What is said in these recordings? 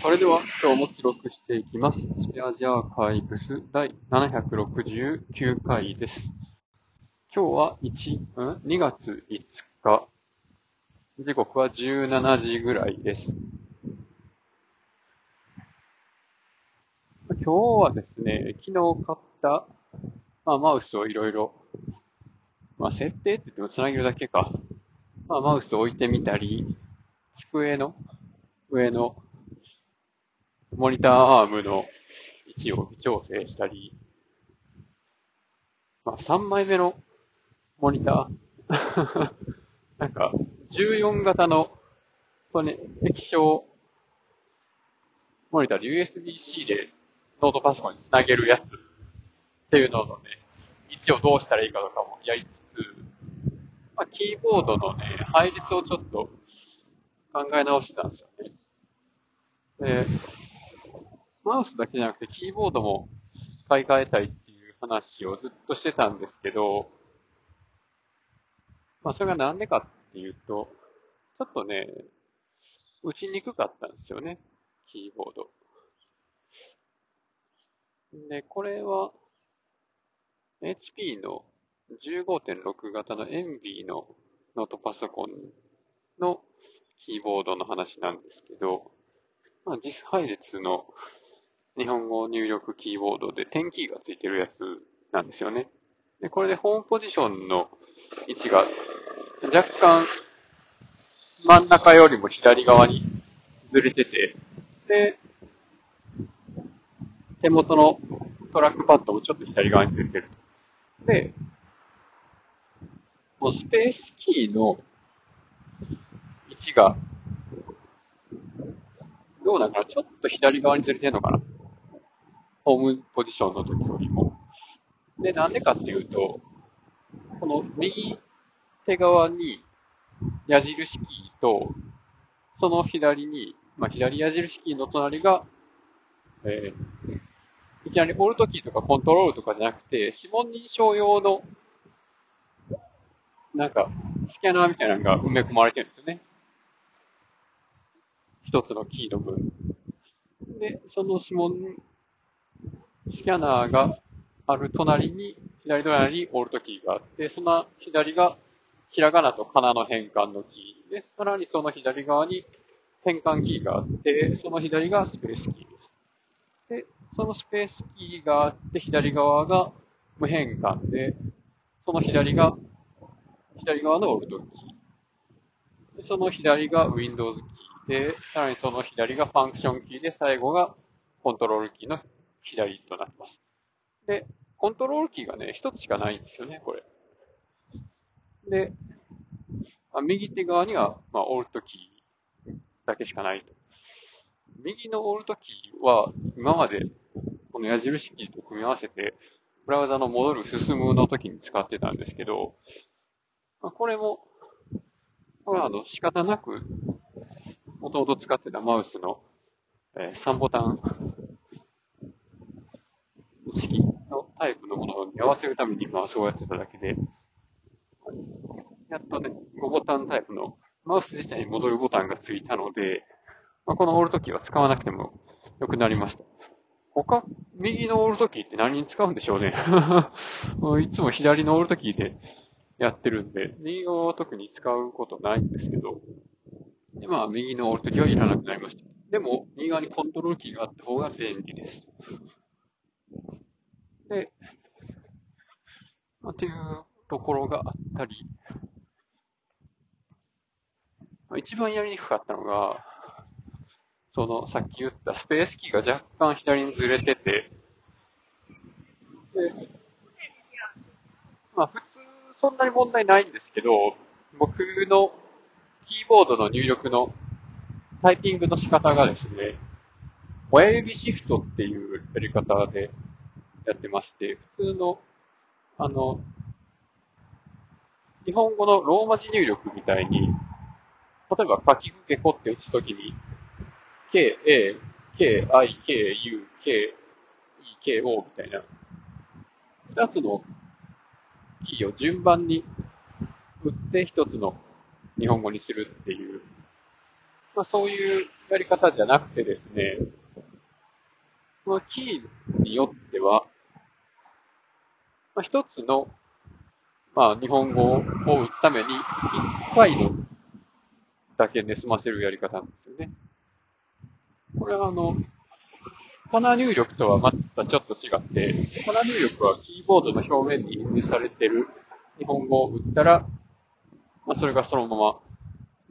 それでは今日も記録していきます。スペアジアーカイブス第769回です。今日は1、ん ?2 月5日。時刻は17時ぐらいです。今日はですね、昨日買った、まあ、マウスをいろいろ、まあ、設定って言ってもつなげるだけか。まあ、マウスを置いてみたり、机の上のモニターアームの位置を微調整したり、まあ、3枚目のモニター なんか、14型の、ね、液晶モニターで USB-C でノートパソコンにつなげるやつっていうののね、位置をどうしたらいいかとかもやりつつ、まあ、キーボードのね、配列をちょっと考え直してたんですよね。で、マウスだけじゃなくてキーボードも買い替えたいっていう話をずっとしてたんですけど、まあそれがなんでかっていうと、ちょっとね、打ちにくかったんですよね、キーボード。で、これは、HP の15.6型の ENVY のノートパソコンのキーボードの話なんですけど、まあ、実配列の日本語入力キーボードで点キーがついてるやつなんですよね。で、これでホームポジションの位置が若干真ん中よりも左側にずれてて、で、手元のトラックパッドもちょっと左側にずれてると。で、このスペースキーの位置が、どうなのかな？ちょっと左側にずれてるのかな？ホームポジションの時よりも。で、なんでかっていうと、この右手側に矢印キーと、その左に、まあ、左矢印キーの隣が、えーいきなりオルトキーとかコントロールとかじゃなくて、指紋認証用の、なんか、スキャナーみたいなのが埋め込まれてるんですよね。一つのキーの分。で、その指紋、スキャナーがある隣に、左隣に Alt キーがあって、その左が、ひらがなとかなの変換のキーで、さらにその左側に変換キーがあって、その左がスペースキーです。で、そのスペースキーがあって、左側が無変換で、その左が、左側の Alt キー。でその左が Windows キーで、さらにその左がファンクションキーで、最後がコントロールキーの左となってます。で、コントロールキーがね、一つしかないんですよね、これ。で、右手側には、まあ、オルトキーだけしかないと。右のオルトキーは、今まで、この矢印キーと組み合わせて、ブラウザの戻る、進むの時に使ってたんですけど、まあ、これも、これはあの、仕方なく、もともと使ってたマウスの、えー3ボタン式のタイプのものに合わせるために、まあそうやってただけで、やっとね、5ボタンタイプのマウス自体に戻るボタンがついたので、まあ、このオールトキーは使わなくても良くなりました。他、右のオールトキーって何に使うんでしょうね。いつも左のオールトキーでやってるんで、右側は特に使うことないんですけど、でまあ、右のオールトキーはいらなくなりました。でも、右側にコントロールキーがあった方が便利です。で、まあ、っていうところがあったり、まあ一番やりにくかったのが、その、さっき言ったスペースキーが若干左にずれてて、で、まあ普通そんなに問題ないんですけど、僕のキーボードの入力のタイピングの仕方がですね、親指シフトっていうやり方でやってまして、普通の、あの、日本語のローマ字入力みたいに、例えば書きくけこって打つときに、K, A, K, I, K, U, K, E, K, O みたいな、二つのキーを順番に打って一つの日本語にするっていう、まあそういうやり方じゃなくてですね、このキーによっては、まあ、一つの、まあ、日本語を打つために、一回のだけで済ませるやり方なんですよね。これはあの、カナ入力とはまたちょっと違って、カナ入力はキーボードの表面に印入されている日本語を打ったら、まあ、それがそのまま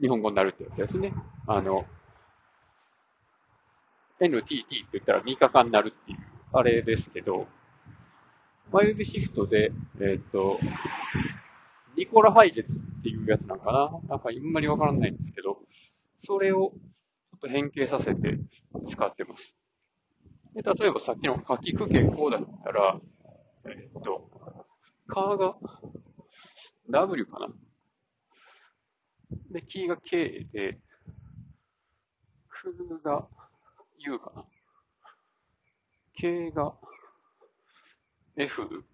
日本語になるってやつですね。あの、NTT って言ったら3日間になるっていう、あれですけど、前指シフトで、えっ、と、ニコラ配列っていうやつなんかななんかあんまりわからないんですけど、それをちょっと変形させて使ってます。で、例えばさっきの書き区形こうだったら、えっ、と、カーが W かなで、キーが K で、クが U かな ?K が F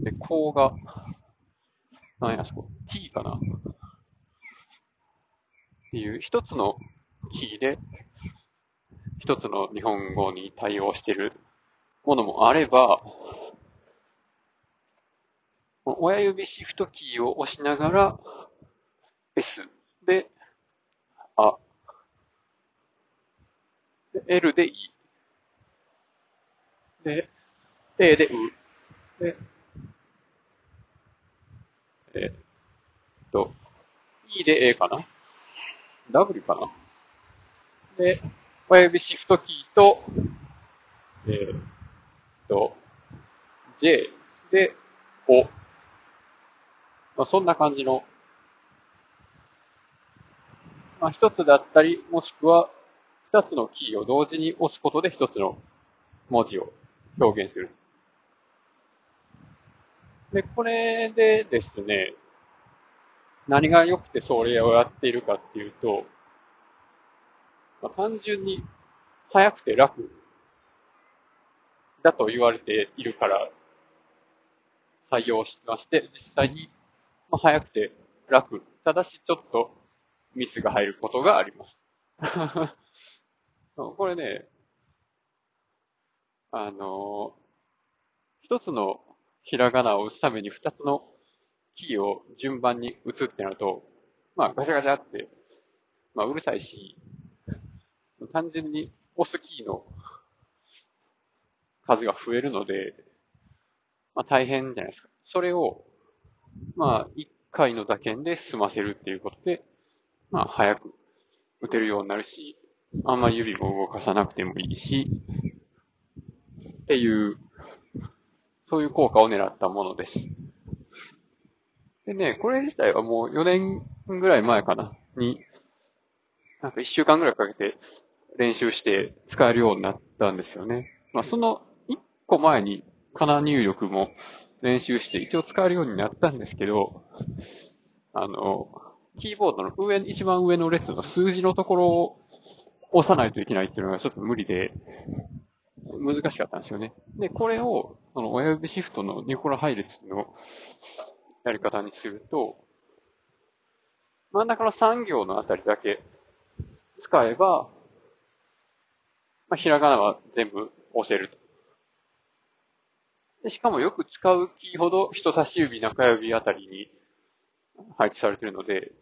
で、こうが、何やそこ、T かな。っていう一つのキーで一つの日本語に対応しているものもあれば、親指シフトキーを押しながら S で、あ、L で E。で、A でう。で、えっと、E で A かな ?W かな？で、親指シフトキーと、え、っと、J で O。まあ、そんな感じの、まあ、一つだったり、もしくは二つのキーを同時に押すことで一つの文字を表現する。で、これでですね、何が良くてそれをやっているかっていうと、まあ、単純に早くて楽だと言われているから採用しまして、実際に早くて楽。ただしちょっとミスが入ることがあります。これね、あの、一つのひらがなを打つために二つのキーを順番に打つってなると、まあガチャガチャって、まあうるさいし、単純に押すキーの数が増えるので、まあ大変じゃないですか。それを、まあ一回の打鍵で済ませるっていうことで、まあ早く打てるようになるし、あんま指も動かさなくてもいいし、っていう、そういう効果を狙ったものです。でね、これ自体はもう4年ぐらい前かな、に、なんか1週間ぐらいかけて練習して使えるようになったんですよね。まあその1個前にカナ入力も練習して一応使えるようになったんですけど、あの、キーボードの上、一番上の列の数字のところを押さないといけないっていうのがちょっと無理で、難しかったんですよね。で、これを、その親指シフトのニコラ配列のやり方にすると、真ん中の3行のあたりだけ使えば、まあ、ひらがなは全部押せると。でしかもよく使うキーほど人差し指、中指あたりに配置されているので、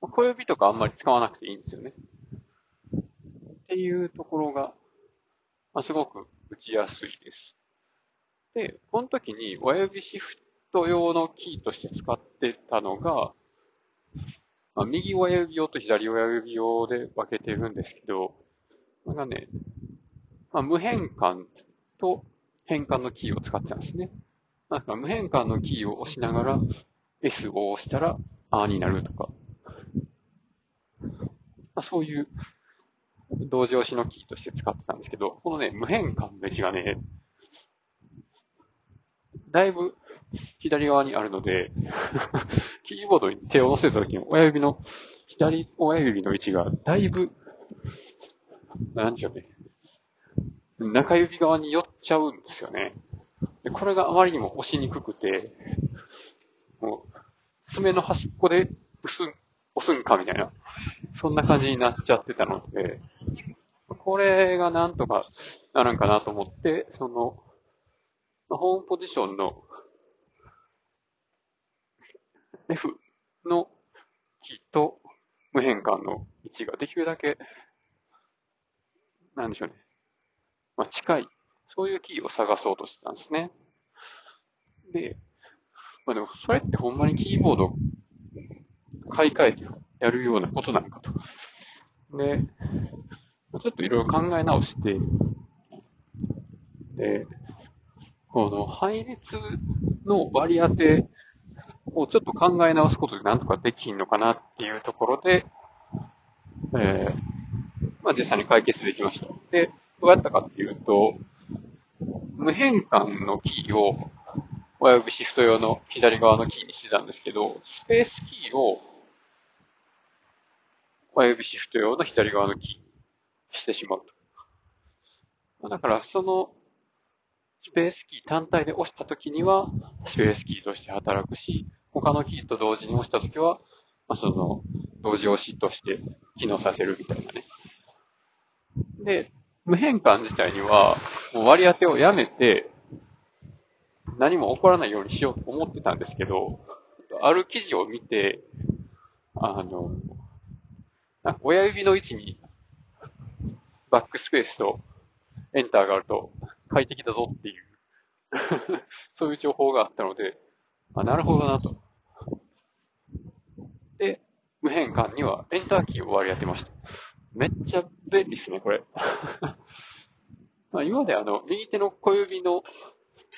小指とかあんまり使わなくていいんですよね。っていうところが、まあ、すごく打ちやすいです。で、この時に親指シフト用のキーとして使ってたのが、まあ、右親指用と左親指用で分けてるんですけど、これがね、まあ、無変換と変換のキーを使ってたんですね。なんか無変換のキーを押しながら S を押したらあになるとか、まあ、そういう同時押しのキーとして使ってたんですけど、このね、無変換の位置がね、だいぶ左側にあるので キーボードに手を乗せた時に親指の、左親指の位置がだいぶ、なんでしょうね。中指側に寄っちゃうんですよね。でこれがあまりにも押しにくくて、もう、爪の端っこで押す、押すんかみたいな。そんな感じになっちゃってたので、これがなんとかなるんかなと思って、その、ホームポジションの F のキーと無変換の位置ができるだけ、なんでしょうね。まあ、近い、そういうキーを探そうとしてたんですね。で、まあでも、それってほんまにキーボード買い替えてやるようなことなのかと。で、ちょっといろいろ考え直して、で、この配列の割り当てをちょっと考え直すことでなんとかできんのかなっていうところで、えー、まあ実際に解決できました。で、どうやったかっていうと、無変換のキーを親指シフト用の左側のキーにしてたんですけど、スペースキーを親指シフト用の左側のキーにしてしまうと。だから、そのスペースキー単体で押したときには、スペースキーとして働くし、他のキーと同時に押したときは、まあ、その、同時押しとして機能させるみたいなね。で、無変換自体には、もう割り当てをやめて、何も起こらないようにしようと思ってたんですけど、ある記事を見て、あの、親指の位置にバックスペースとエンターがあると快適だぞっていう そういう情報があったので、あ、なるほどなと。で、無変換にはエンターキーを割り当てました。めっちゃ便利ですね、これ。まあ今まであの、右手の小指の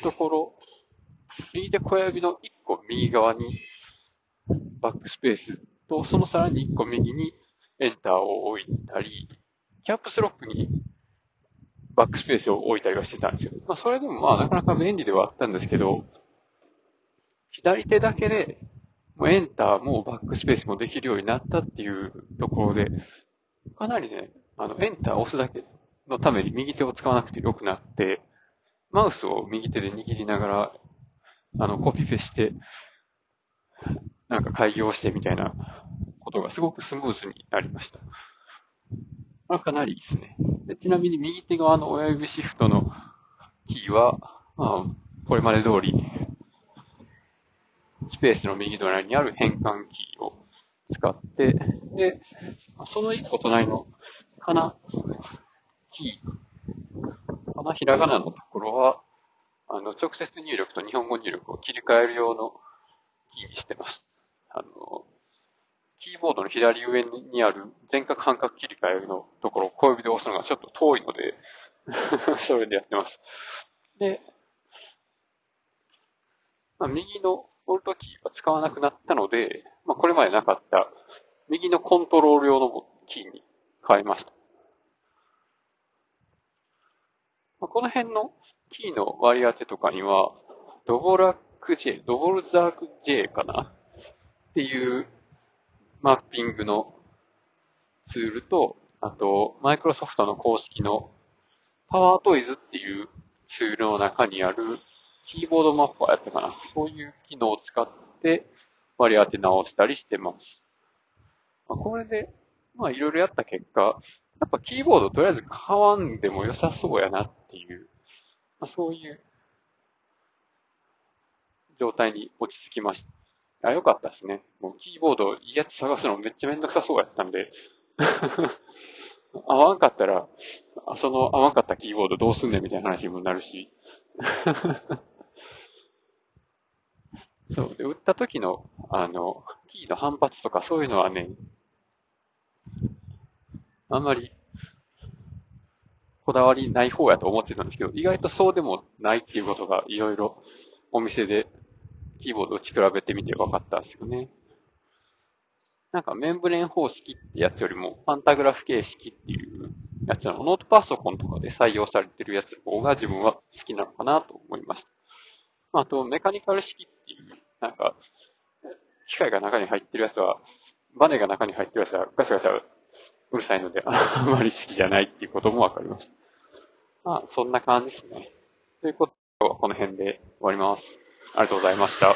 ところ、右手小指の1個右側にバックスペースと、そのさらに1個右にエンターを置いたり、キャップスロックにバックスペースを置いたりはしてたんですよ。まあ、それでもまあ、なかなか便利ではあったんですけど、左手だけで、もうエンターもバックスペースもできるようになったっていうところで、かなりね、あの、エンター押すだけのために右手を使わなくてよくなって、マウスを右手で握りながら、あの、コピペして、なんか開業してみたいなことがすごくスムーズになりました。まあ、かなりいいですね。でちなみに右手側の親指シフトのキーは、まあ、これまで通り、スペースの右隣にある変換キーを使って、で、その一個隣のかなキー、かなひらがなのところは、あの、直接入力と日本語入力を切り替える用のキーにしてます。あの、キーボードの左上にある全角半角切り替えのところを小指で押すのがちょっと遠いので それでやってます。で、まあ、右のオルトキーは使わなくなったので、まあ、これまでなかった右のコントロール用のキーに変えました。まあ、この辺のキーの割り当てとかには、ドボラック J、ドボルザーク J かな？っていうマッピングのツールと、あと、マイクロソフトの公式のパワートイズっていうツールの中にあるキーボードマッパーやったかな。そういう機能を使って割り当て直したりしてます。まあ、これで、まあいろいろやった結果、やっぱキーボードとりあえず買わんでも良さそうやなっていう、まあ、そういう状態に落ち着きました。あ、よかったですね。もうキーボードいいやつ探すのめっちゃめんどくさそうやったんで 合わんかったら、その合わんかったキーボードどうすんねんみたいな話にもなるしそう。で、打った時の、あの、キーの反発とかそういうのはね、あんまり、こだわりない方やと思ってたんですけど、意外とそうでもないっていうことがいろいろお店でキーボード打ち比べてみて分かったんですよね。なんかメンブレン方式ってやつよりも、パンタグラフ形式っていうやつのノートパソコンとかで採用されてるやつの方が自分は好きなのかなと思いました。あと、メカニカル式っていう、なんか、機械が中に入ってるやつは、バネが中に入ってるやつはガシャガシャうるさいので、あんまり好きじゃないっていうこともわかりました。まあ、そんな感じですね。ということは、この辺で終わります。ありがとうございました。